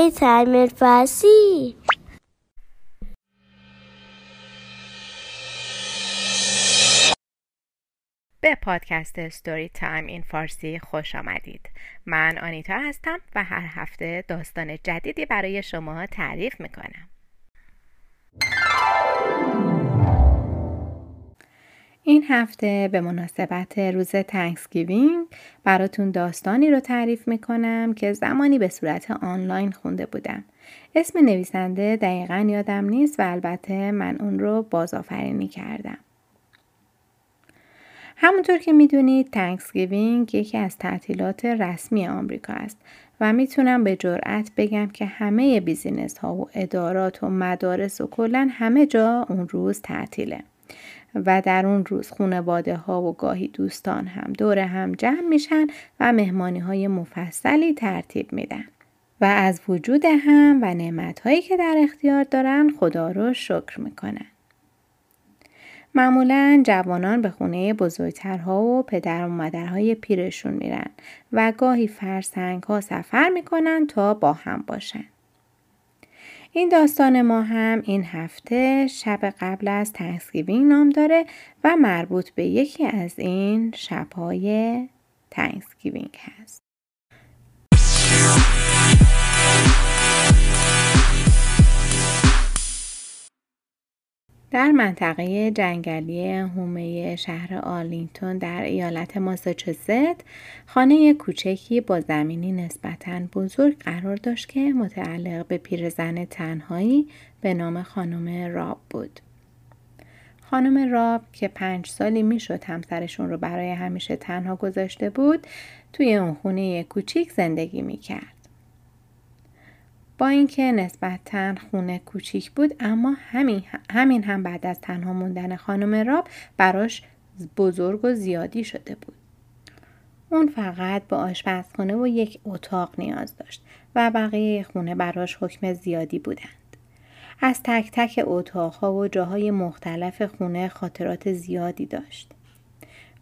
Story Time فارسی به پادکست Story Time in Farsi خوش آمدید. من آنیتا هستم و هر هفته داستان جدیدی برای شما تعریف می‌کنم. این هفته به مناسبت روز Thanksgiving براتون داستانی رو تعریف می‌کنم که زمانی به صورت آنلاین خونده بودم. اسم نویسنده دقیقا یادم نیست و البته من اون رو بازآفرینی کردم. همونطور که می‌دونید Thanksgiving یکی از تعطیلات رسمی آمریکا است و می‌تونم به جرأت بگم که همه business ها و ادارات و مدارس و کلا همه جا اون روز تعطیله. و در اون روز خونواده ها و گاهی دوستان هم دور هم جمع میشن و مهمانی های مفصلی ترتیب میدن. و از وجود هم و نعمت هایی که در اختیار دارن خدا رو شکر می‌کنن. معمولا جوانان به خونه بزرگترها و پدر و مادرهای پیرشون میرن و گاهی فرسنگ ها سفر می‌کنن تا با هم باشن. این داستان ما هم این هفته شب قبل از Thanksgiving نام داره و مربوط به یکی از این شبهای Thanksgiving هست. در منطقه جنگلی حومه شهر آرلینگتون در ایالت ماساچوست خانه کوچکی با زمینی نسبتا بزرگ قرار داشت که متعلق به پیرزن تنهایی به نام خانم راب بود. خانم راب که پنج سالی می‌شد همسرشون رو برای همیشه تنها گذاشته بود توی اون خونه کوچیک زندگی می‌کرد. با اینکه نسبتا خونه کوچیک بود اما همین, همین هم بعد از تنها موندن خانم راب براش بزرگ و زیادی شده بود. اون فقط به آشپزخونه و یک اتاق نیاز داشت و بقیه خونه براش حکم زیادی بودند. از تک تک اتاقها و جاهای مختلف خونه خاطرات زیادی داشت.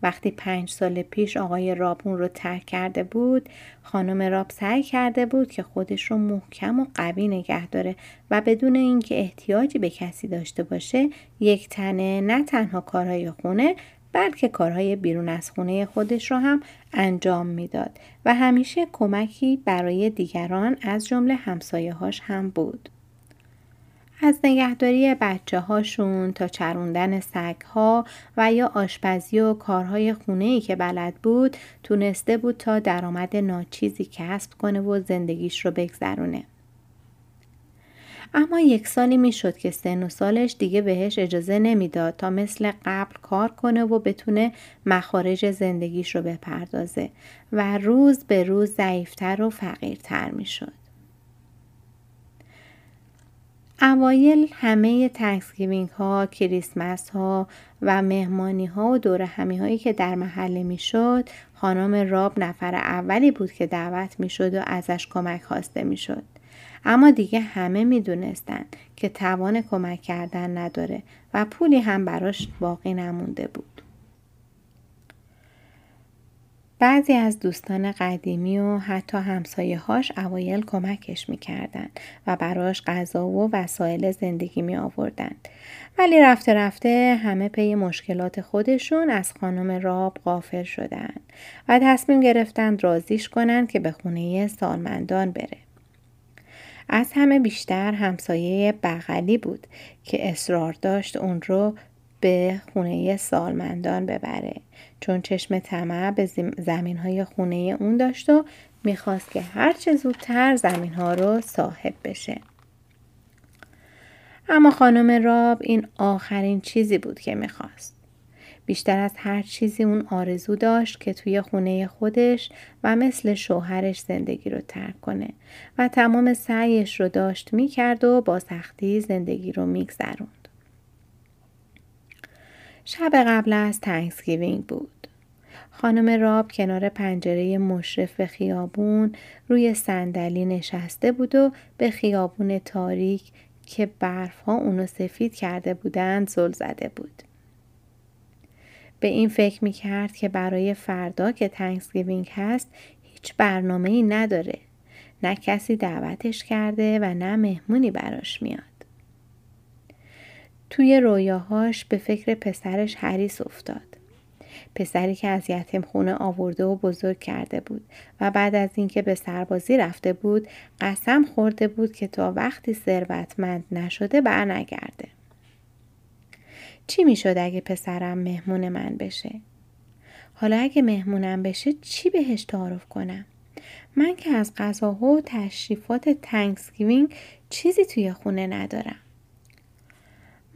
وقتی پنج سال پیش آقای رابون رو ترک کرده بود خانم راب سعی کرده بود که خودش رو محکم و قوی نگه داره و بدون اینکه احتیاجی به کسی داشته باشه یک تنه نه تنها کارهای خونه بلکه کارهای بیرون از خونه خودش رو هم انجام می‌داد و همیشه کمکی برای دیگران از جمله همسایه هاش هم بود. از نگهداری بچه هاشون تا چروندن سگ ها و یا آشپزی و کارهای خونه ای که بلد بود تونسته بود تا درآمد ناچیزی کسب کنه و زندگیش رو بگذرونه. اما یک سالی می‌شد که سن و سالش دیگه بهش اجازه نمی‌داد تا مثل قبل کار کنه و بتونه مخارج زندگیش رو بپردازه و روز به روز ضعیفتر و فقیرتر می‌شد. اوایل همه Thanksgiving ها، کریسمس ها و مهمانی ها و دور همی هایی که در محله می شد خانم راب نفر اولی بود که دعوت می شد و ازش کمک خواسته می شد. اما دیگه همه می دونستن که توان کمک کردن نداره و پولی هم براش باقی نمونده بود. بعضی از دوستان قدیمی و حتی همسایه هاش اوایل کمکش می‌کردن و براش غذا و وسایل زندگی می آوردن. ولی رفته رفته همه پی مشکلات خودشون از خانم راب غافل شدن و تصمیم گرفتند رازیش کنند که به خونه سالمندان بره. از همه بیشتر همسایه بغلی بود که اصرار داشت اون رو به خونه سالمندان ببره چون چشم طمع به زمین های خونه اون داشت و می‌خواست که هرچه زودتر زمین ها رو صاحب بشه. اما خانم راب این آخرین چیزی بود که می‌خواست. بیشتر از هر چیزی اون آرزو داشت که توی خونه خودش و مثل شوهرش زندگی رو ترک کنه و تمام سعیش رو داشت می‌کرد و با سختی زندگی رو میگذروند. شب قبل از Thanksgiving بود. خانم راب کنار پنجره مشرف به خیابون روی صندلی نشسته بود و به خیابون تاریک که برفها اونو سفید کرده بودند زل زده بود. به این فکر می کرد که برای فردا که Thanksgiving هست هیچ برنامه ای نداره. نه کسی دعوتش کرده و نه مهمونی براش میاد. توی رویاهاش به فکر پسرش هریس افتاد. پسری که از یتیم خونه آورده و بزرگ کرده بود و بعد از اینکه به سربازی رفته بود قسم خورده بود که تا وقتی ثروتمند نشده برنگرده. چی می‌شد اگه پسرم مهمون من بشه؟ حالا اگه مهمونم بشه چی بهش تعارف کنم؟ من که از غذاها و تشریفات Thanksgiving چیزی توی خونه ندارم.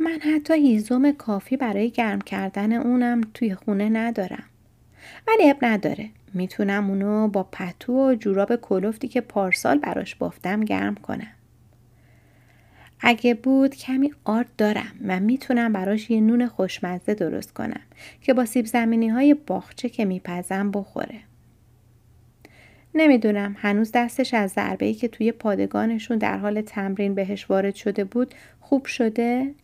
من حتی هیزم کافی برای گرم کردن اونم توی خونه ندارم. ولی عیب نداره. می‌تونم اونو با پتو و جوراب کلفتی که پارسال براش بافتم گرم کنم. اگه بود کمی آرد دارم و می‌تونم براش یه نون خوشمزه درست کنم که با سیب زمینی های باخچه که میپزم بخوره. نمی‌دونم هنوز دستش از ضربه ای که توی پادگانشون در حال تمرین بهش وارد شده بود خوب شده؟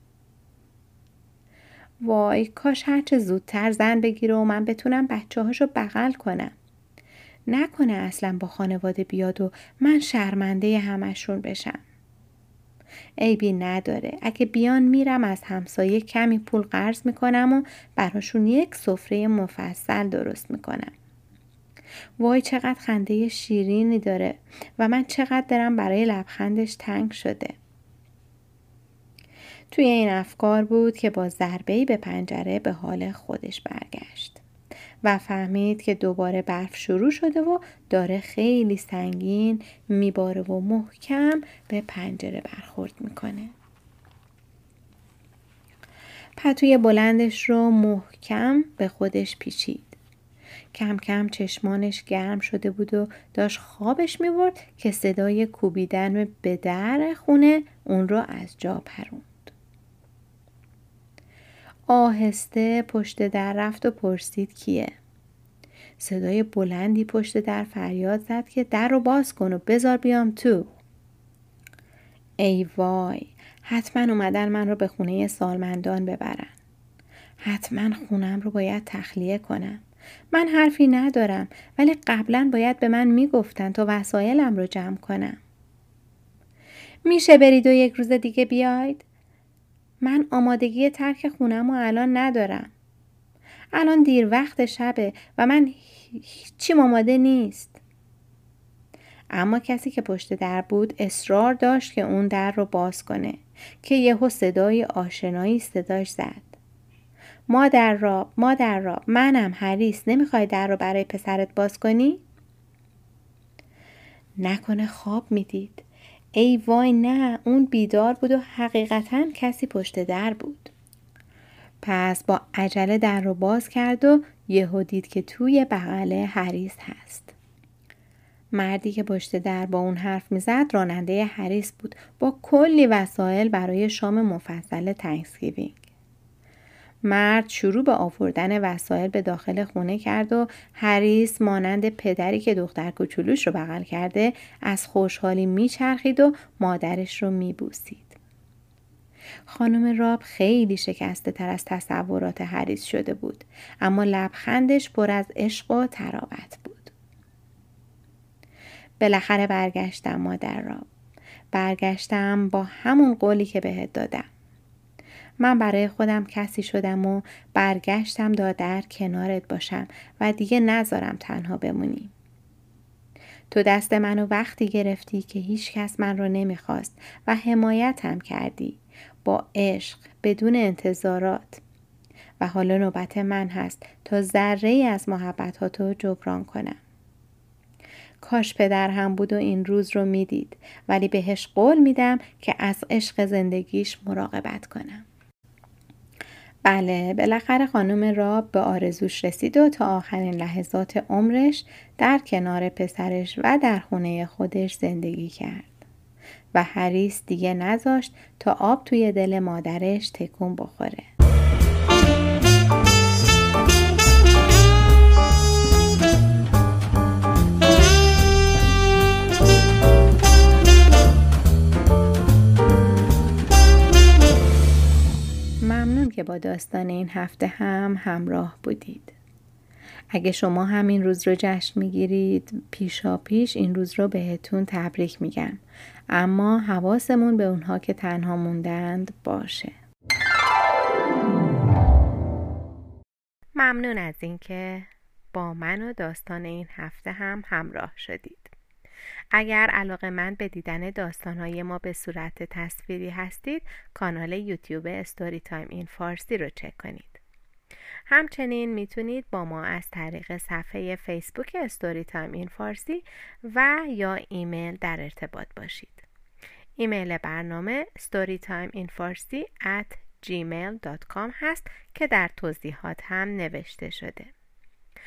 وای کاش هرچه زودتر زن بگیره و من بتونم بچه هاشو بغل کنم. نکنه اصلا با خانواده بیاد و من شرمنده همشون بشم. عیبی نداره اگه بیان میرم از همسایه کمی پول قرض می‌کنم و براشون یک سفره مفصل درست می‌کنم وای چقدر خنده شیرینی داره و من چقدر دارم برای لبخندش تنگ شده توی این افکار بود که با ضربه‌ای به پنجره به حال خودش برگشت و فهمید که دوباره برف شروع شده و داره خیلی سنگین میباره و محکم به پنجره برخورد می‌کنه. پتوی بلندش رو محکم به خودش پیچید. کم کم چشمانش گرم شده بود و داشت خوابش می‌برد که صدای کوبیدن به در خونه اون رو از جا پروند. آهسته پشت در رفت و پرسید کیه. صدای بلندی پشت در فریاد زد که در رو باز کن و بذار بیام تو. ای وای حتما اومدن من رو به خونه سالمندان ببرن. حتما خونم رو باید تخلیه کنم. من حرفی ندارم ولی قبلا باید به من می‌گفتن تا وسایلم رو جمع کنم. میشه برید و یک روز دیگه بیاید؟ من آمادگی ترک خونم و الان ندارم. الان دیر وقت شبه و من هیچی آماده نیست. اما کسی که پشت در بود اصرار داشت که اون در رو باز کنه که یهو صدای آشنایی صداش زد. مادر راب مادر راب منم هریس نمی‌خوای در رو برای پسرت باز کنی؟ نکنه خواب می‌دید. ای وای نه اون بیدار بود و حقیقتا کسی پشت در بود. پس با عجله در رو باز کرد و یهو دید که توی بغل هریس هست. مردی که پشت در با اون حرف می‌زد راننده هریس بود با کلی وسایل برای شام مفصل Thanksgiving. مرد شروع به آوردن وسایل به داخل خونه کرد و هریس مانند پدری که دختر کوچولوش رو بغل کرده از خوشحالی میچرخید و مادرش رو میبوسید. خانم راب خیلی شکسته تر از تصورات هریس شده بود اما لبخندش پر از عشق و تراوت بود. بالاخره برگشتم مادر راب. برگشتم با همون قولی که بهت دادم. من برای خودم کسی شدم و برگشتم دا در کنارت باشم و دیگه نذارم تنها بمونی. تو دست منو وقتی گرفتی که هیچ کس من رو نمی‌خواست و حمایتم کردی با عشق بدون انتظارات و حالا نوبت من هست تا ذره ای از محبتاتو جبران کنم. کاش پدر هم بود و این روز رو می‌دید ولی بهش قول میدم که از عشق زندگیش مراقبت کنم. بله بالاخره خانم راب به آرزوش رسید و تا آخرین لحظات عمرش در کنار پسرش و در خونه خودش زندگی کرد و هریس دیگه نذاشت تا آب توی دل مادرش تکون بخوره. که با داستان این هفته هم همراه بودید. اگه شما همین روز رو جشن می‌گیرید پیشا پیش این روز رو بهتون تبریک میگم. اما حواسمون به اونها که تنها موندند باشه. ممنون از اینکه با من و داستان این هفته هم همراه شدید. اگر علاقه من به دیدن داستانهای ما به صورت تصویری هستید کانال یوتیوب Story Time in Farsi رو چک کنید. همچنین می‌تونید با ما از طریق صفحه فیسبوک Story Time in Farsi و یا ایمیل در ارتباط باشید. ایمیل برنامه storytimeinfarsi at gmail.com هست که در توضیحات هم نوشته شده.